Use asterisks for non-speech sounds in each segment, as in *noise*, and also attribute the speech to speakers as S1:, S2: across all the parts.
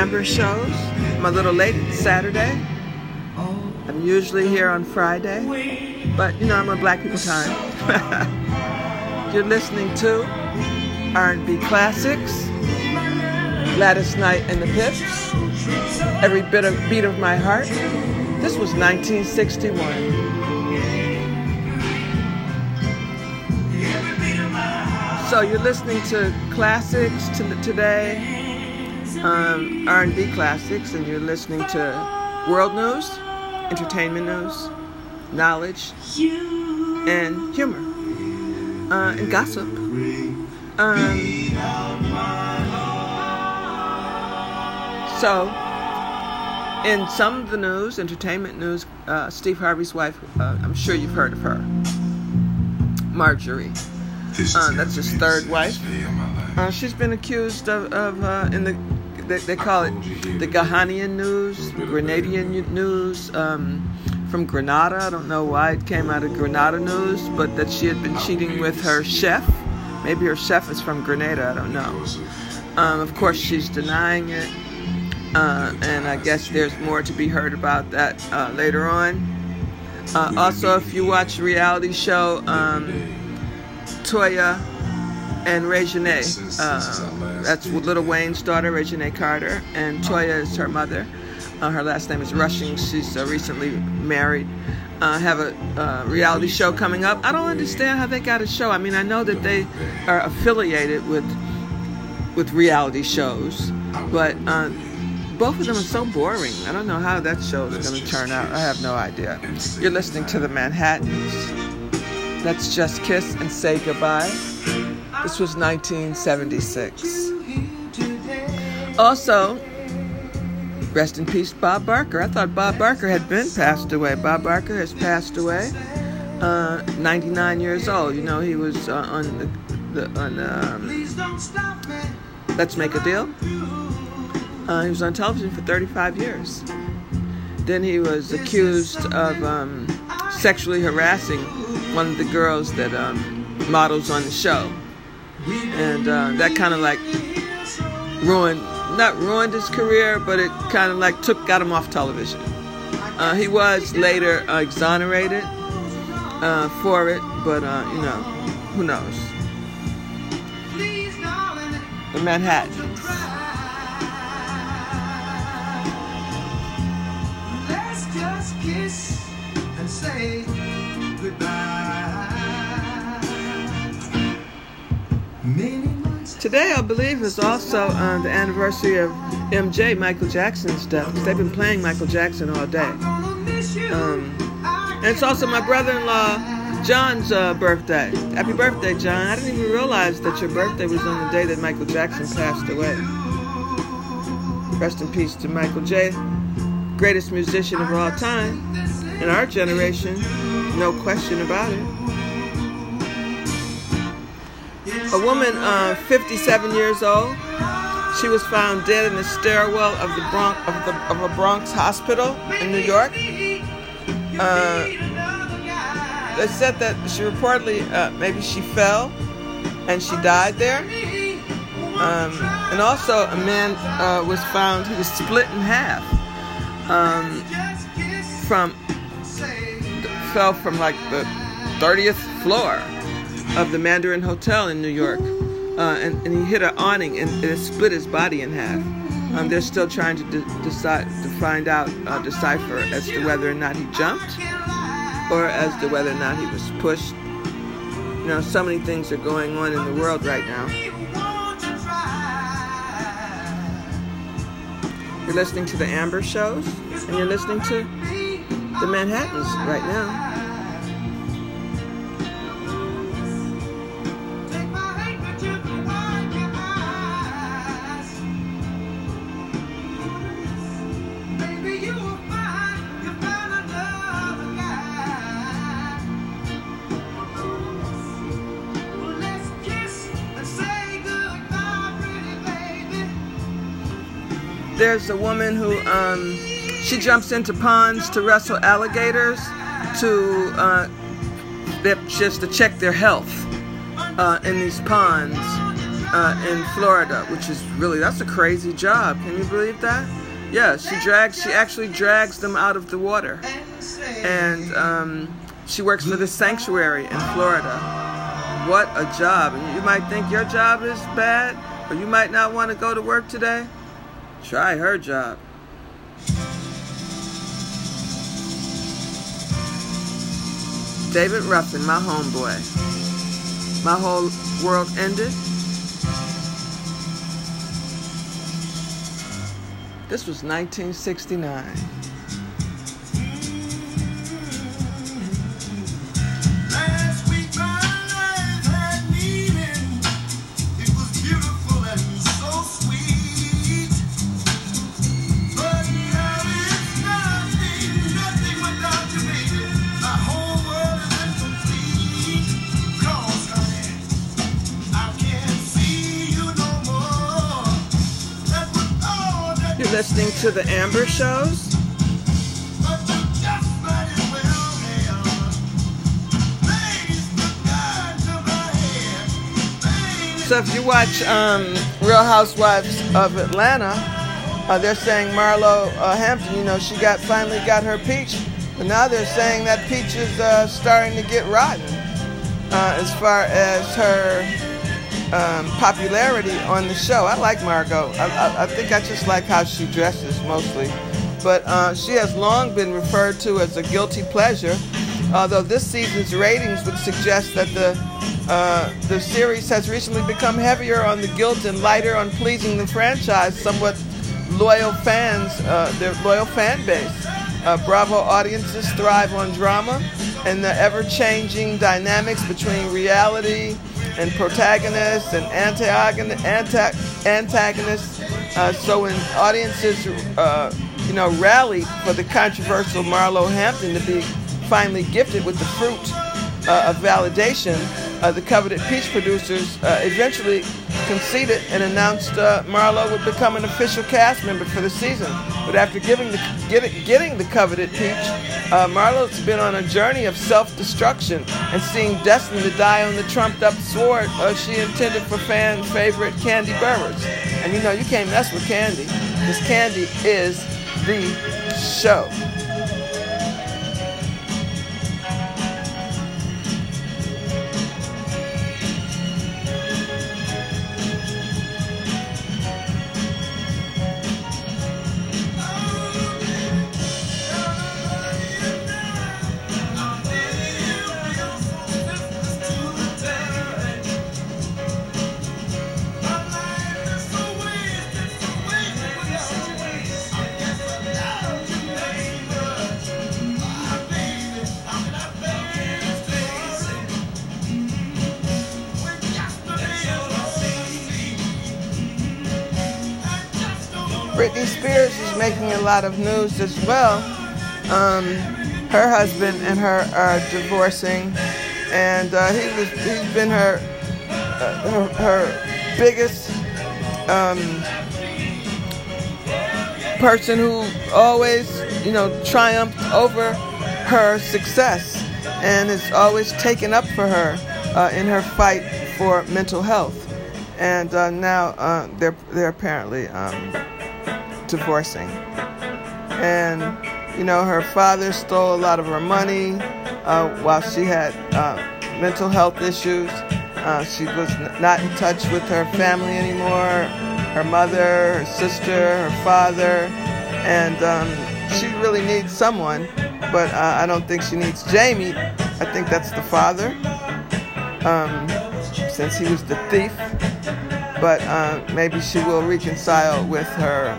S1: Amber Shows. I'm a little late Saturday. I'm usually here on Friday, but you know I'm on Black People Time. *laughs* You're listening to R&B Classics, Gladys Knight and the Pips, Every Bit of Beat of My Heart. This was 1961. So you're listening to classics to today, um, R&B classics, and you're listening to world news, entertainment news, knowledge, and humor, uh, and gossip. Um, so, in some of the news, entertainment news, uh, Steve Harvey's wife, uh, I'm sure you've heard of her, Marjorie. Uh, that's his third wife. Uh, she's been accused of, of uh, in the they, they, call it the Ghanaian news, Grenadian news um, from Grenada. I don't know why it came out of Grenada news, but that she had been cheating with her chef. Maybe her chef is from Grenada. I don't know. Um, of course, she's denying it, uh, and I guess there's more to be heard about that uh, later on. Uh, also, if you watch reality show. Um, Toya and Reginae. Uh, that's Lil Wayne's daughter, Reginae Carter, and Toya is her mother. Uh, her last name is Rushing. She's uh, recently married. Uh, have a uh, reality show coming up. I don't understand how they got a show. I mean, I know that they are affiliated with with reality shows, but uh, both of them are so boring. I don't know how that show is going to turn out. I have no idea. You're listening to the Manhattans. Let's just kiss and say goodbye. This was 1976. Also, rest in peace, Bob Barker. I thought Bob Barker had been passed away. Bob Barker has passed away, uh, 99 years old. You know, he was uh, on the, the on um, Let's Make a Deal. Uh, he was on television for 35 years. Then he was accused of um, sexually harassing one of the girls that um, models on the show, and uh, that kind of like ruined not ruined his career, but it kind of like took got him off television. Uh, he was later uh, exonerated uh, for it, but uh, you know, who knows? The Manhattans. Today, I believe, is also uh, the anniversary of MJ, Michael Jackson's death, they've been playing Michael Jackson all day. Um, and it's also my brother in law, John's uh, birthday. Happy birthday, John. I didn't even realize that your birthday was on the day that Michael Jackson passed away. Rest in peace to Michael J., greatest musician of all time in our generation, no question about it. A woman, uh, 57 years old, she was found dead in the stairwell of the Bronx of, the, of a Bronx hospital in New York. Uh, they said that she reportedly uh, maybe she fell and she died there. Um, and also, a man uh, was found who was split in half um, from fell from like the 30th floor of the Mandarin Hotel in New York. Uh, and, and, he hit an awning and, it split his body in half. Um, they're still trying to de- decide to find out, uh, decipher as to whether or not he jumped or as to whether or not he was pushed. You know, so many things are going on in the world right now. You're listening to the Amber shows, and you're listening to the Manhattans right now. There's a woman who um, she jumps into ponds to wrestle alligators to uh, just to check their health uh, in these ponds. uh, in Florida, which is really that's a crazy job. Can you believe that? Yeah, she drags. She actually drags them out of the water, and um, she works for the sanctuary in Florida. What a job! You might think your job is bad, or you might not want to go to work today. Try her job. David Ruffin, my homeboy. My whole world ended. This was 1969. Listening to the Amber shows. So if you watch um, Real Housewives of Atlanta, uh, they're saying Marlo uh, Hampton, you know, she got finally got her peach, but now they're saying that peach is uh, starting to get rotten uh, as far as her um, popularity on the show. I like Margot. I, I, I, think I just like how she dresses mostly. But uh, she has long been referred to as a guilty pleasure, although this season's ratings would suggest that the uh, the series has recently become heavier on the guilt and lighter on pleasing the franchise, somewhat loyal fans, uh, their loyal fan base. Uh, Bravo audiences thrive on drama and the ever-changing dynamics between reality and protagonists and antagonists. antagonists. Uh, so when audiences, uh, you know, rally for the controversial Marlo Hampton to be finally gifted with the fruit of validation, uh, the coveted Peach producers uh, eventually conceded and announced uh, Marlo would become an official cast member for the season. But after giving the, get, getting the coveted Peach, uh, Marlo's been on a journey of self-destruction and seeing destined to die on the trumped-up sword uh, she intended for fan favorite Kandi Burruss. And you know you can't mess with Kandi. because Kandi is the show. Britney Spears is making a lot of news as well. Um, her husband and her are divorcing, and uh, he was he's been her uh, her, her, biggest um, person who always you know triumphed over her success and is always taken up for her uh, in her fight for mental health. And uh, now uh, they're they're apparently. Um, divorcing. And, you know, her father stole a lot of her money uh, while she had uh, mental health issues. Uh, she was not in touch with her family anymore her mother, her sister, her father. And um, she really needs someone, but uh, I don't think she needs Jamie. I think that's the father, um, since he was the thief. But uh, maybe she will reconcile with her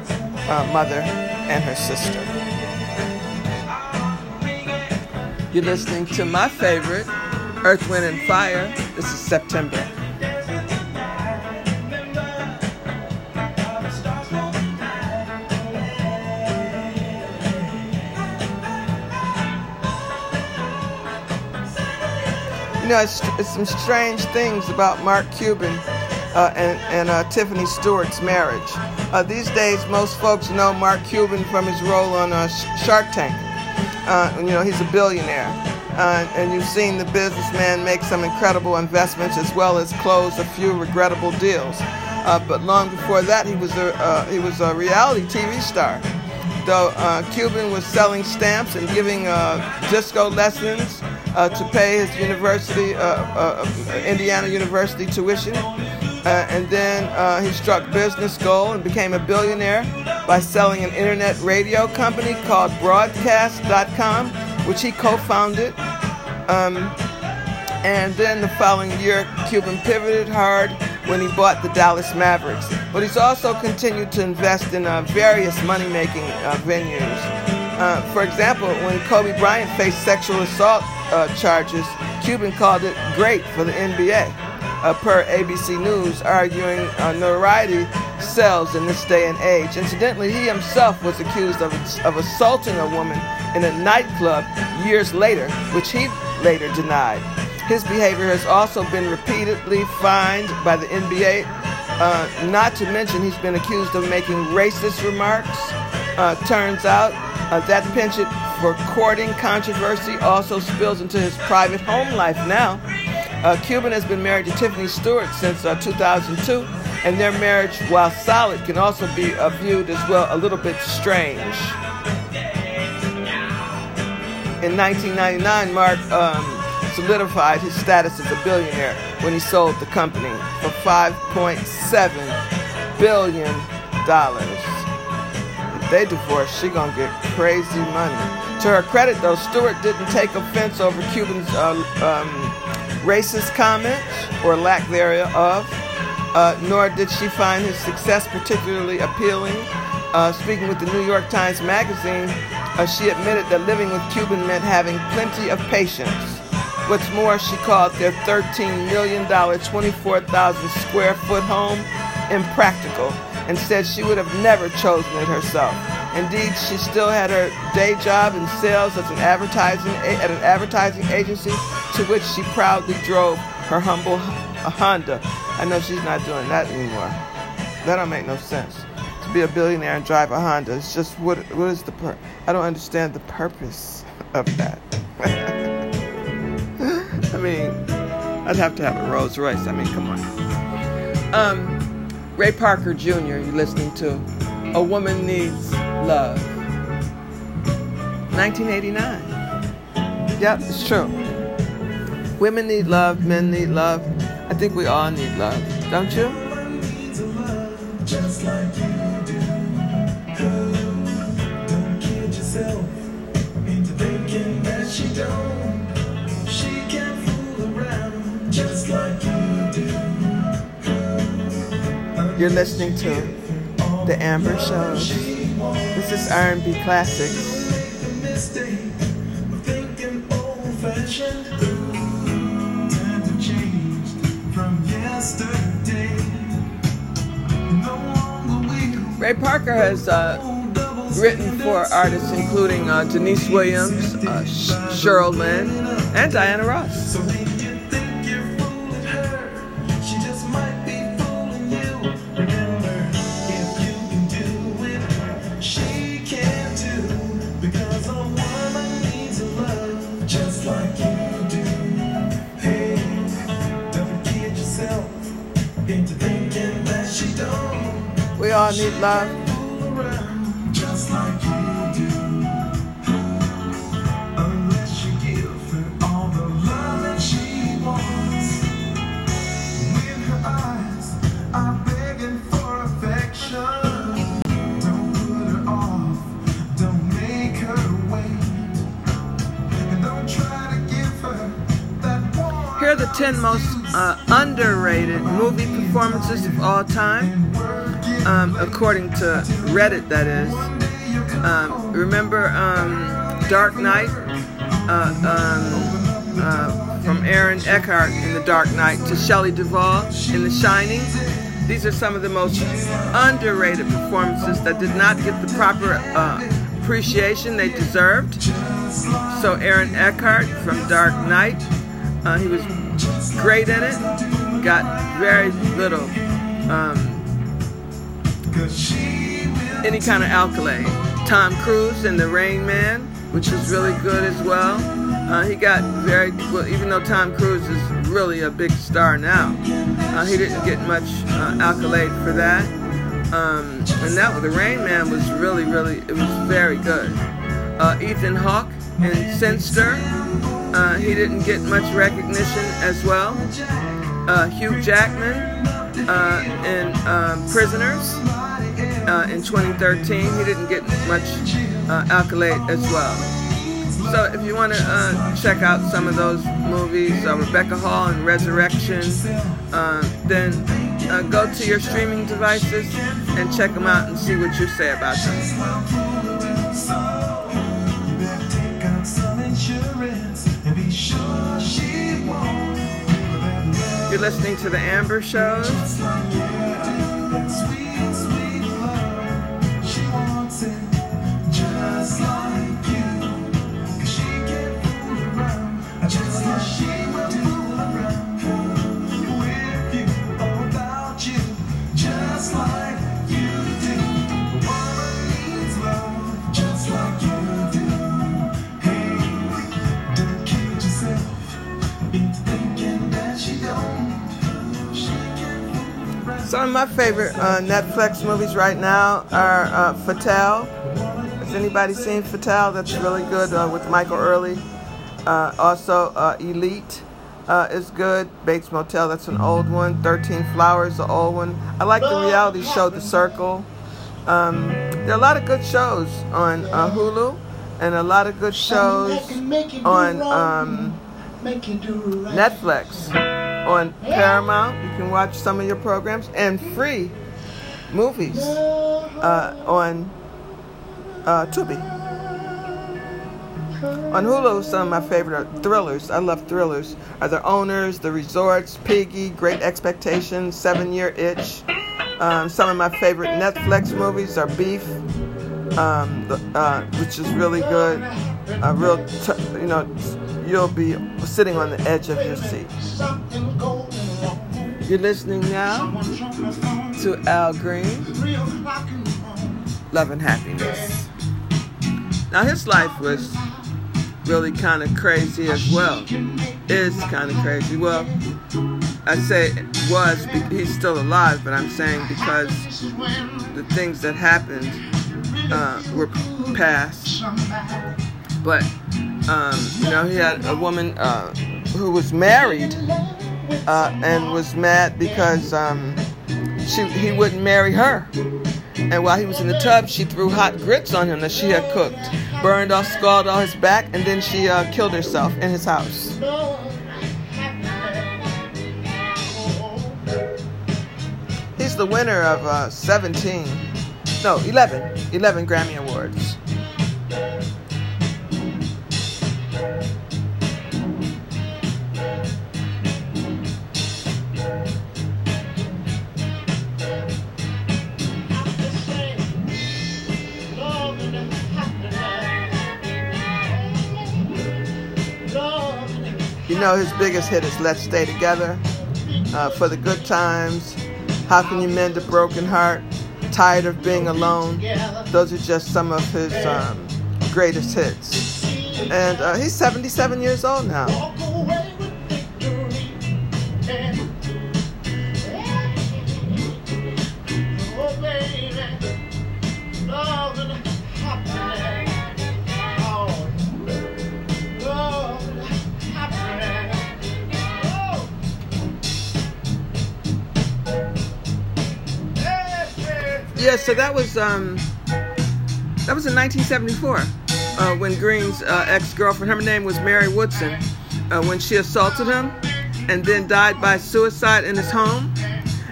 S1: uh, mother and her sister. You're listening to my favorite, Earth, Wind, and Fire. This is September. You know, it's, it's some strange things about Mark Cuban uh, and, and uh, Tiffany Stewart's marriage. Uh, these days, most folks know Mark Cuban from his role on uh, Shark Tank. Uh, you know, he's a billionaire. Uh, and you've seen the businessman make some incredible investments as well as close a few regrettable deals. Uh, but long before that, he was a uh, he was a reality TV star. Though Cuban was selling stamps and giving disco lessons to pay his university, Indiana University tuition. And then he struck business gold and became a billionaire by selling an internet radio company called Broadcast.com, which he co-founded. Um, and then the following year, Cuban pivoted hard when he bought the Dallas Mavericks. But he's also continued to invest in uh, various money making uh, venues. Uh, for example, when Kobe Bryant faced sexual assault uh, charges, Cuban called it great for the NBA. Uh, per ABC News, arguing uh, notoriety sells in this day and age. Incidentally, he himself was accused of, of assaulting a woman in a nightclub years later, which he later denied. His behavior has also been repeatedly fined by the NBA. Uh, not to mention, he's been accused of making racist remarks. Uh, turns out uh, that penchant for courting controversy also spills into his private home life now. Uh, Cuban has been married to Tiffany Stewart since uh, 2002, and their marriage, while solid, can also be uh, viewed as well a little bit strange. In 1999, Mark um, solidified his status as a billionaire when he sold the company for $5.7 billion. If they divorce, she gonna get crazy money. To her credit, though, Stewart didn't take offense over Cuban's uh, um, racist comments or lack thereof, uh, nor did she find his success particularly appealing. Uh, speaking with the New York Times Magazine, uh, she admitted that living with Cuban meant having plenty of patience. What's more, she called their $13 million, 24,000 square foot home impractical and said she would have never chosen it herself. Indeed, she still had her day job in sales as an advertising at an advertising agency to which she proudly drove her humble Honda. I know she's not doing that anymore. That don't make no sense. To be a billionaire and drive a Honda, it's just what what is the pur- I don't understand the purpose of that. *laughs* I mean, I'd have to have a Rolls Royce. I mean, come on. Um, Ray Parker Jr., you're listening to A Woman Needs Love. 1989. Yep, it's true. Women need love, men need love. I think we all need love, don't you? You're listening to The Amber Show. This is R&B Classics. Ray Parker has uh, written for artists including uh, Deniece Williams, uh, Cheryl Lynn, and Diana Ross. All need love. Here are the 10 most uh, underrated movie performances of all time um, according to Reddit, that is. Um, remember um, Dark Knight uh, um, uh, from Aaron Eckhart in The Dark Knight to Shelley Duvall in The Shining? These are some of the most underrated performances that did not get the proper uh, appreciation they deserved. So Aaron Eckhart from Dark Knight, uh, he was great in it, got very little um, any kind of accolade. Tom Cruise in The Rain Man, which was really good as well. Uh, he got very well, even though Tom Cruise is really a big star now. Uh, he didn't get much uh, accolade for that. Um, and that with the Rain Man was really, really, it was very good. Uh, Ethan Hawke in Sinister, uh, he didn't get much recognition as well. Uh, Hugh Jackman uh, in um, Prisoners in 2013, he didn't get much accolade as well. So if you want to uh, check out some of those movies, uh, Rebecca Hall and Resurrection, uh, then uh, go to your streaming devices and check them out and see what you say about them. You're listening to the Amber Shows. Some of my favorite uh, Netflix movies right now are uh, Fatale. Has anybody seen Fatale? That's really good uh, with Michael Ealy. Uh, also, uh, Elite uh, is good. Bates Motel, that's an old one. 13 Flowers, the old one. I like the reality show The Circle. Um, there are a lot of good shows on Hulu and a lot of good shows on um, Netflix on Paramount. You can watch some of your programs and free movies uh, on uh, Tubi. On Hulu, some of my favorite are thrillers. I love thrillers. Are the owners, the resorts, Piggy, Great Expectations, Seven Year Itch. Um, some of my favorite Netflix movies are Beef, um, the, uh, which is really good. A real, t- you know, you'll be sitting on the edge of your seat. You're listening now to Al Green, Love and Happiness. Now, his life was really kind of crazy as well. Is kind of crazy. Well, I say was, he's still alive, but I'm saying because the things that happened uh, were past. But um, you know, he had a woman uh, who was married uh, and was mad because um, she, he wouldn't marry her. And while he was in the tub, she threw hot grits on him that she had cooked, burned off, scalded all his back, and then she uh, killed herself in his house. He's the winner of uh, 17, no, 11, 11 Grammy Awards. Know his biggest hit is Let's Stay Together, uh, For the Good Times, How Can You Mend a Broken Heart, Tired of Being Alone. Those are just some of his um, greatest hits. And uh, he's 77 years old now. Yeah, so that was um, that was in 1974 uh, when Green's uh, ex-girlfriend, her name was Mary Woodson, uh, when she assaulted him and then died by suicide in his home.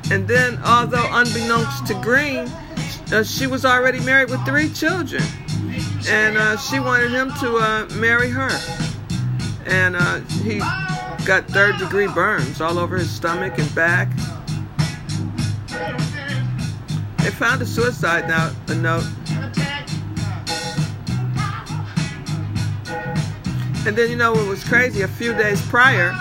S1: And then, although unbeknownst to Green, uh, she was already married with three children, and uh, she wanted him to uh, marry her. And he got third-degree burns all over his stomach and back. They found a suicide note, a note. And then you know what was crazy? A few days prior,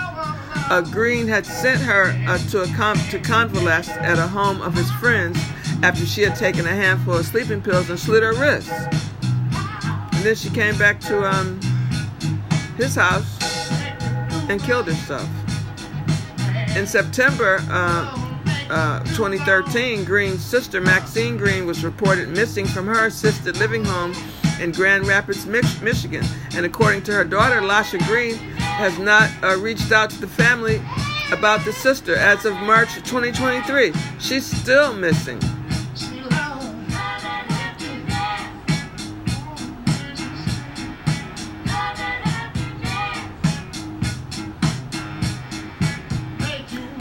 S1: Green had sent her uh, to a com- to convalesce at a home of his friends after she had taken a handful of sleeping pills and slit her wrists. And then she came back to um, his house and killed herself. In September uh, uh, 2013, Green's sister Maxine Green was reported missing from her assisted living home in Grand Rapids, Michigan. And according to her daughter, Lasha Green has not uh, reached out to the family about the sister as of March 2023. She's still missing.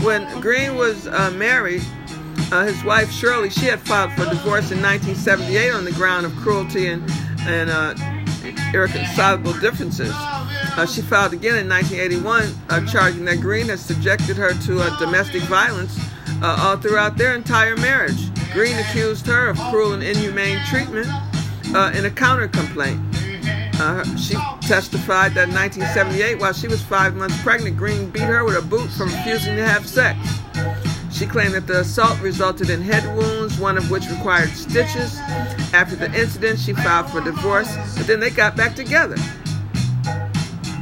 S1: When Green was uh, married, uh, his wife Shirley, she had filed for divorce in 1978 on the ground of cruelty and, and uh, irreconcilable differences. Uh, she filed again in 1981, uh, charging that Green had subjected her to uh, domestic violence uh, all throughout their entire marriage. Green accused her of cruel and inhumane treatment in a counter complaint. Uh, she testified that in 1978, while she was five months pregnant, Green beat her with a boot for refusing to have sex. She claimed that the assault resulted in head wounds, one of which required stitches. After the incident, she filed for divorce, but then they got back together.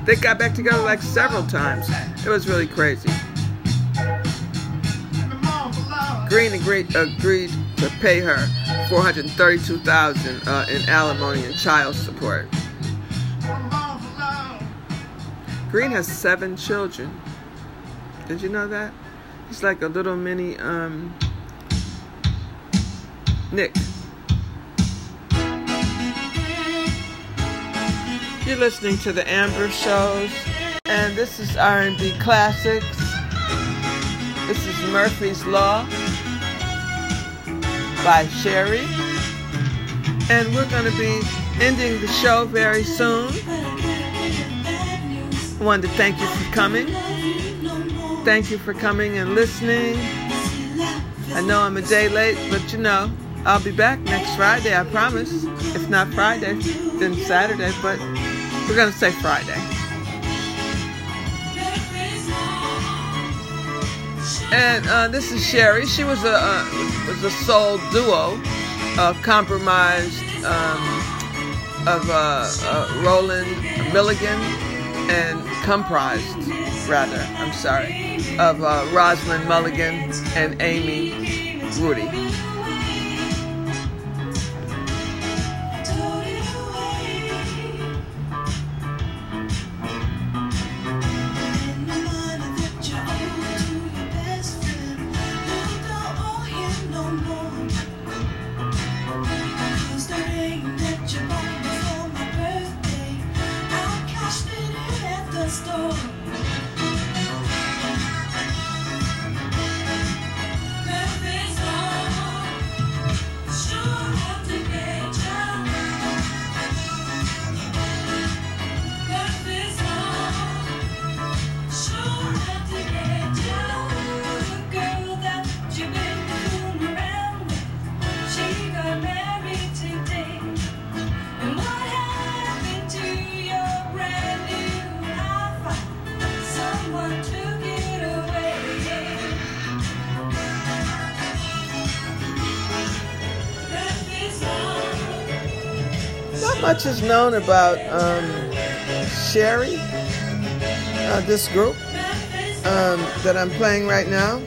S1: They got back together like several times. It was really crazy. Green agreed, agreed to pay her 432000 uh, in alimony and child support. Green has seven children. Did you know that? He's like a little mini um, Nick. You're listening to the Amber Shows, and this is R&B Classics. This is Murphy's Law by Chéri, and we're going to be ending the show very soon. I wanted to thank you for coming. Thank you for coming and listening. I know I'm a day late, but you know, I'll be back next Friday, I promise. If not Friday, then Saturday, but we're going to say Friday. And uh, this is Chéri. She was a uh, was a soul duo, compromised um, of uh, uh, Roland Milligan and comprised, rather. I'm sorry, of uh, Rosalind Milligan and Amy Rudy. Much is known about um, Chéri, uh, this group um, that I'm playing right now.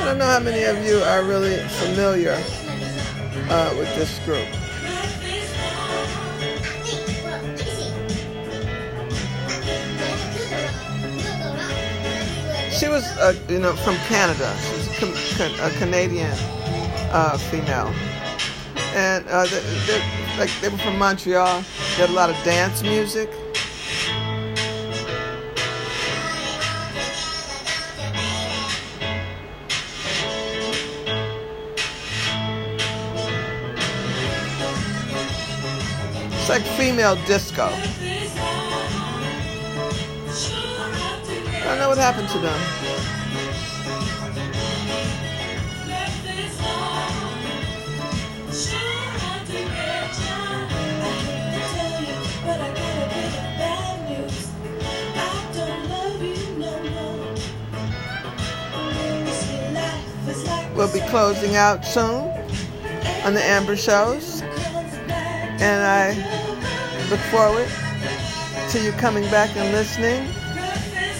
S1: I don't know how many of you are really familiar uh, with this group. She was, uh, you know, from Canada. She's a, Canadian uh, female, and uh, like they were from Montreal. They had a lot of dance music. It's like female disco. I don't know what happened to them. Be closing out soon on the Amber Shows. And I look forward to you coming back and listening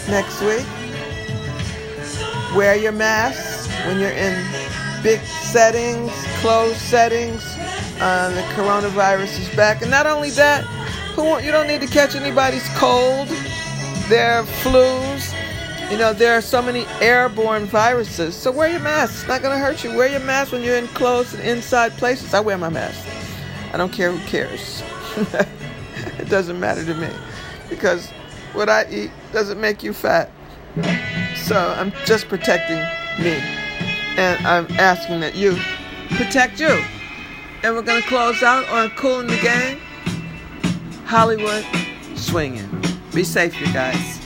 S1: next week. Wear your mask when you're in big settings, closed settings. Uh, the coronavirus is back, and not only that, who you don't need to catch anybody's cold, their flus. You know, there are so many airborne viruses. So wear your mask. It's not going to hurt you. Wear your mask when you're in closed and inside places. I wear my mask. I don't care who cares. *laughs* it doesn't matter to me because what I eat doesn't make you fat. So I'm just protecting me. And I'm asking that you protect you. And we're going to close out on Kool and the Gang. Hollywood swinging. Be safe, you guys.